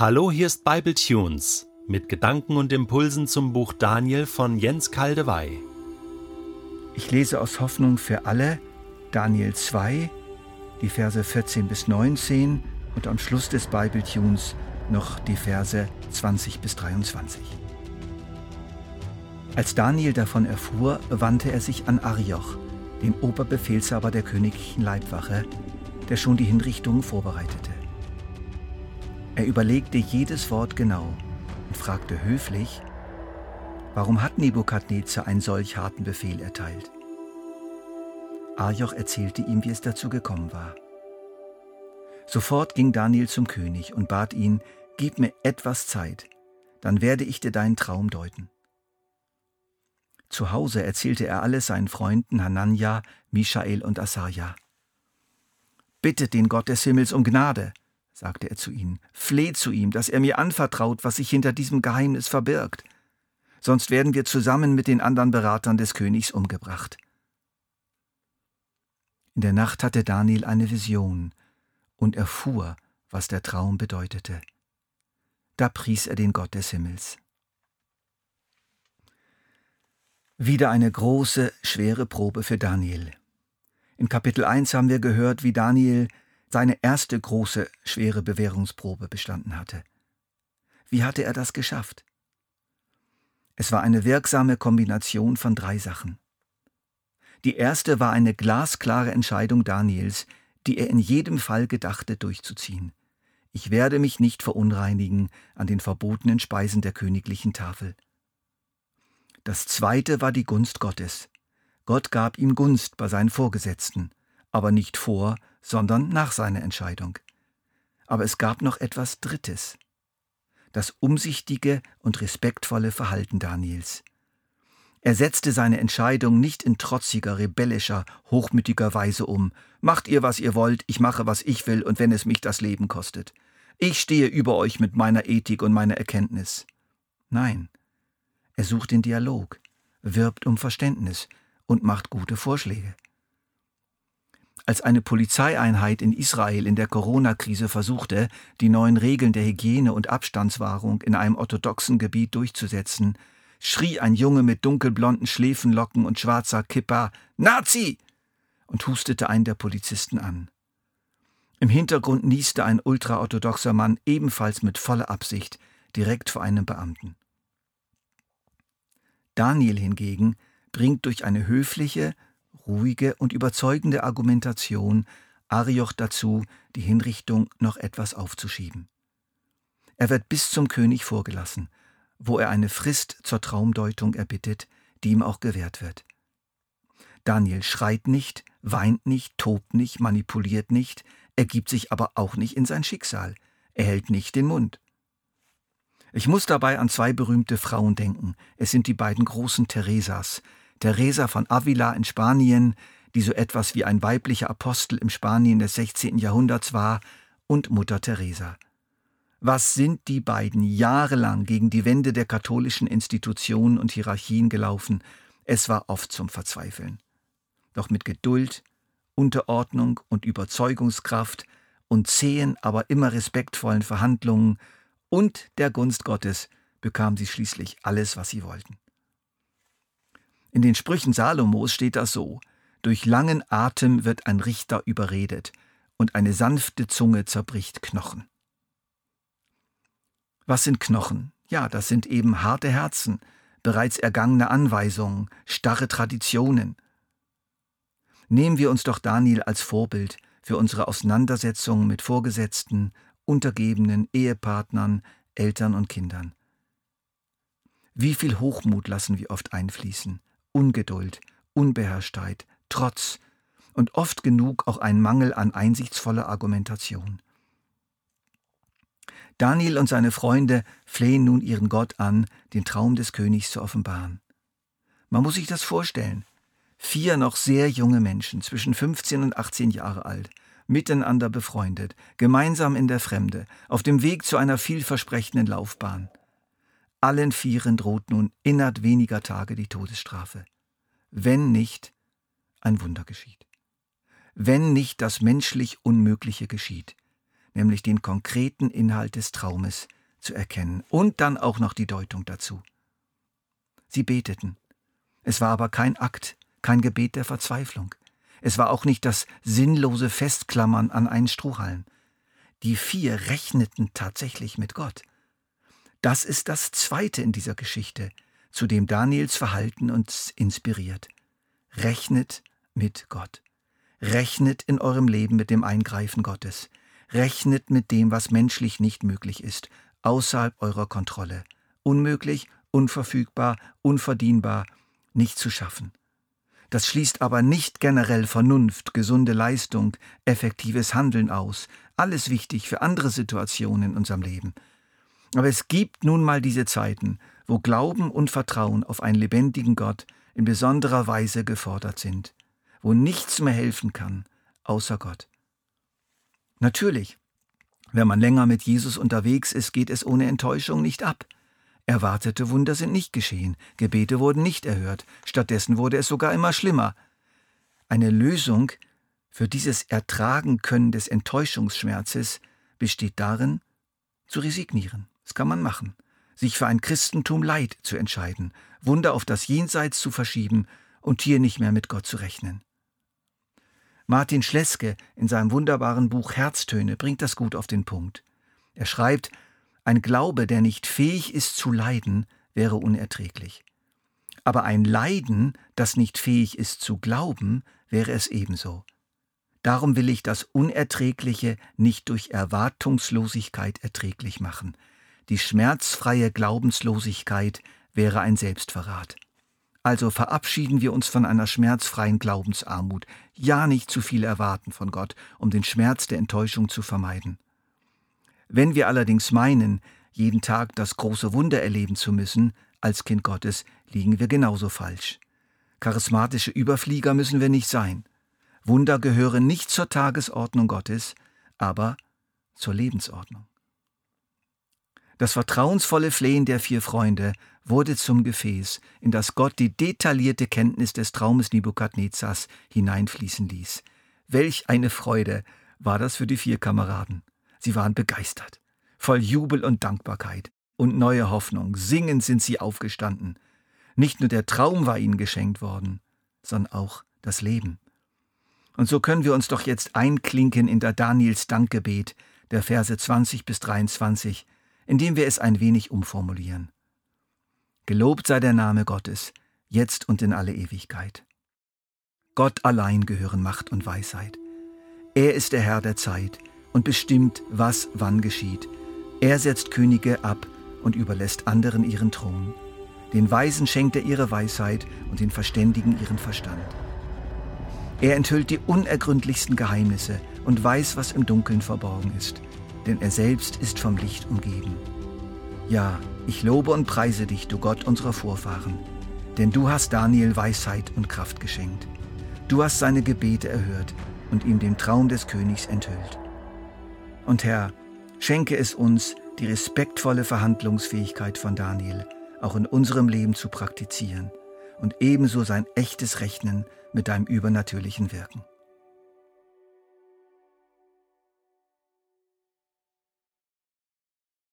Hallo, hier ist Bible Tunes mit Gedanken und Impulsen zum Buch Daniel von Jens Kaldewey. Ich lese aus Hoffnung für alle Daniel 2, die Verse 14 bis 19 und am Schluss des Bible Tunes noch die Verse 20 bis 23. Als Daniel davon erfuhr, wandte er sich an Arioch, den Oberbefehlshaber der königlichen Leibwache, der schon die Hinrichtungen vorbereitete. Er überlegte jedes Wort genau und fragte höflich, warum hat Nebukadnezar einen solch harten Befehl erteilt? Arjoch erzählte ihm, wie es dazu gekommen war. Sofort ging Daniel zum König und bat ihn, gib mir etwas Zeit, dann werde ich dir deinen Traum deuten. Zu Hause erzählte er alles seinen Freunden Hanania, Michael und Asaja. Bittet den Gott des Himmels um Gnade, sagte er zu ihnen, fleht zu ihm, dass er mir anvertraut, was sich hinter diesem Geheimnis verbirgt. Sonst werden wir zusammen mit den anderen Beratern des Königs umgebracht. In der Nacht hatte Daniel eine Vision und erfuhr, was der Traum bedeutete. Da pries er den Gott des Himmels. Wieder eine große, schwere Probe für Daniel. In Kapitel 1 haben wir gehört, wie Daniel seine erste große, schwere Bewährungsprobe bestanden hatte. Wie hatte er das geschafft? Es war eine wirksame Kombination von drei Sachen. Die erste war eine glasklare Entscheidung Daniels, die er in jedem Fall gedachte durchzuziehen. Ich werde mich nicht verunreinigen an den verbotenen Speisen der königlichen Tafel. Das zweite war die Gunst Gottes. Gott gab ihm Gunst bei seinen Vorgesetzten, aber nicht vor, sondern nach seiner Entscheidung. Aber es gab noch etwas Drittes. Das umsichtige und respektvolle Verhalten Daniels. Er setzte seine Entscheidung nicht in trotziger, rebellischer, hochmütiger Weise um. Macht ihr, was ihr wollt, ich mache, was ich will, und wenn es mich das Leben kostet. Ich stehe über euch mit meiner Ethik und meiner Erkenntnis. Nein, er sucht den Dialog, wirbt um Verständnis und macht gute Vorschläge als eine Polizeieinheit in Israel in der Corona-Krise versuchte, die neuen Regeln der Hygiene und Abstandswahrung in einem orthodoxen Gebiet durchzusetzen, schrie ein Junge mit dunkelblonden Schläfenlocken und schwarzer Kippa Nazi und hustete einen der Polizisten an. Im Hintergrund nieste ein ultraorthodoxer Mann ebenfalls mit voller Absicht direkt vor einem Beamten. Daniel hingegen bringt durch eine höfliche, ruhige und überzeugende Argumentation Arioch dazu, die Hinrichtung noch etwas aufzuschieben. Er wird bis zum König vorgelassen, wo er eine Frist zur Traumdeutung erbittet, die ihm auch gewährt wird. Daniel schreit nicht, weint nicht, tobt nicht, manipuliert nicht, ergibt sich aber auch nicht in sein Schicksal, er hält nicht den Mund. Ich muss dabei an zwei berühmte Frauen denken. Es sind die beiden großen Theresas, Teresa von Avila in Spanien, die so etwas wie ein weiblicher Apostel im Spanien des 16. Jahrhunderts war, und Mutter Teresa. Was sind die beiden jahrelang gegen die Wände der katholischen Institutionen und Hierarchien gelaufen? Es war oft zum Verzweifeln. Doch mit Geduld, Unterordnung und Überzeugungskraft und zähen, aber immer respektvollen Verhandlungen und der Gunst Gottes bekamen sie schließlich alles, was sie wollten. In den Sprüchen Salomos steht das so: Durch langen Atem wird ein Richter überredet, und eine sanfte Zunge zerbricht Knochen. Was sind Knochen? Ja, das sind eben harte Herzen, bereits ergangene Anweisungen, starre Traditionen. Nehmen wir uns doch Daniel als Vorbild für unsere Auseinandersetzungen mit Vorgesetzten, Untergebenen, Ehepartnern, Eltern und Kindern. Wie viel Hochmut lassen wir oft einfließen, Ungeduld, Unbeherrschtheit, Trotz und oft genug auch ein Mangel an einsichtsvoller Argumentation. Daniel und seine Freunde flehen nun ihren Gott an, den Traum des Königs zu offenbaren. Man muss sich das vorstellen. Vier noch sehr junge Menschen, zwischen 15 und 18 Jahre alt, miteinander befreundet, gemeinsam in der Fremde, auf dem Weg zu einer vielversprechenden Laufbahn. Allen Vieren droht nun innerhalb weniger Tage die Todesstrafe. Wenn nicht ein Wunder geschieht. Wenn nicht das menschlich Unmögliche geschieht, nämlich den konkreten Inhalt des Traumes, zu erkennen und dann auch noch die Deutung dazu. Sie beteten. Es war aber kein Akt, kein Gebet der Verzweiflung. Es war auch nicht das sinnlose Festklammern an einen Strohhalm. Die vier rechneten tatsächlich mit Gott. Das ist das Zweite in dieser Geschichte, zu dem Daniels Verhalten uns inspiriert. Rechnet mit Gott. Rechnet in eurem Leben mit dem Eingreifen Gottes. Rechnet mit dem, was menschlich nicht möglich ist, außerhalb eurer Kontrolle. Unmöglich, unverfügbar, unverdienbar, nicht zu schaffen. Das schließt aber nicht generell Vernunft, gesunde Leistung, effektives Handeln aus. Alles wichtig für andere Situationen in unserem Leben. Aber es gibt nun mal diese Zeiten, wo Glauben und Vertrauen auf einen lebendigen Gott in besonderer Weise gefordert sind, wo nichts mehr helfen kann, außer Gott. Natürlich, wenn man länger mit Jesus unterwegs ist, geht es ohne Enttäuschung nicht ab. Erwartete Wunder sind nicht geschehen, Gebete wurden nicht erhört, stattdessen wurde es sogar immer schlimmer. Eine Lösung für dieses Ertragen können des Enttäuschungsschmerzes besteht darin, zu resignieren. Das kann man machen. Sich für ein Christentum Leid zu entscheiden, Wunder auf das Jenseits zu verschieben und hier nicht mehr mit Gott zu rechnen. Martin Schleske in seinem wunderbaren Buch Herztöne bringt das gut auf den Punkt. Er schreibt, ein Glaube, der nicht fähig ist zu leiden, wäre unerträglich. Aber ein Leiden, das nicht fähig ist zu glauben, wäre es ebenso. Darum will ich das Unerträgliche nicht durch Erwartungslosigkeit erträglich machen. Die schmerzfreie Glaubenslosigkeit wäre ein Selbstverrat. Also verabschieden wir uns von einer schmerzfreien Glaubensarmut, ja nicht zu viel erwarten von Gott, um den Schmerz der Enttäuschung zu vermeiden. Wenn wir allerdings meinen, jeden Tag das große Wunder erleben zu müssen, als Kind Gottes, liegen wir genauso falsch. Charismatische Überflieger müssen wir nicht sein. Wunder gehören nicht zur Tagesordnung Gottes, aber zur Lebensordnung. Das vertrauensvolle Flehen der vier Freunde wurde zum Gefäß, in das Gott die detaillierte Kenntnis des Traumes Nebukadnezars hineinfließen ließ. Welch eine Freude war das für die vier Kameraden. Sie waren begeistert, voll Jubel und Dankbarkeit und neue Hoffnung. Singend sind sie aufgestanden. Nicht nur der Traum war ihnen geschenkt worden, sondern auch das Leben. Und so können wir uns doch jetzt einklinken in der Daniels Dankgebet, der Verse 20 bis 23, indem wir es ein wenig umformulieren. Gelobt sei der Name Gottes, jetzt und in alle Ewigkeit. Gott allein gehören Macht und Weisheit. Er ist der Herr der Zeit, und bestimmt, was wann geschieht. Er setzt Könige ab und überlässt anderen ihren Thron. Den Weisen schenkt er ihre Weisheit und den Verständigen ihren Verstand. Er enthüllt die unergründlichsten Geheimnisse und weiß, was im Dunkeln verborgen ist, denn er selbst ist vom Licht umgeben. Ja, ich lobe und preise dich, du Gott unserer Vorfahren, denn du hast Daniel Weisheit und Kraft geschenkt. Du hast seine Gebete erhört und ihm den Traum des Königs enthüllt. Und Herr, schenke es uns, die respektvolle Verhandlungsfähigkeit von Daniel auch in unserem Leben zu praktizieren und ebenso sein echtes Rechnen mit deinem übernatürlichen Wirken.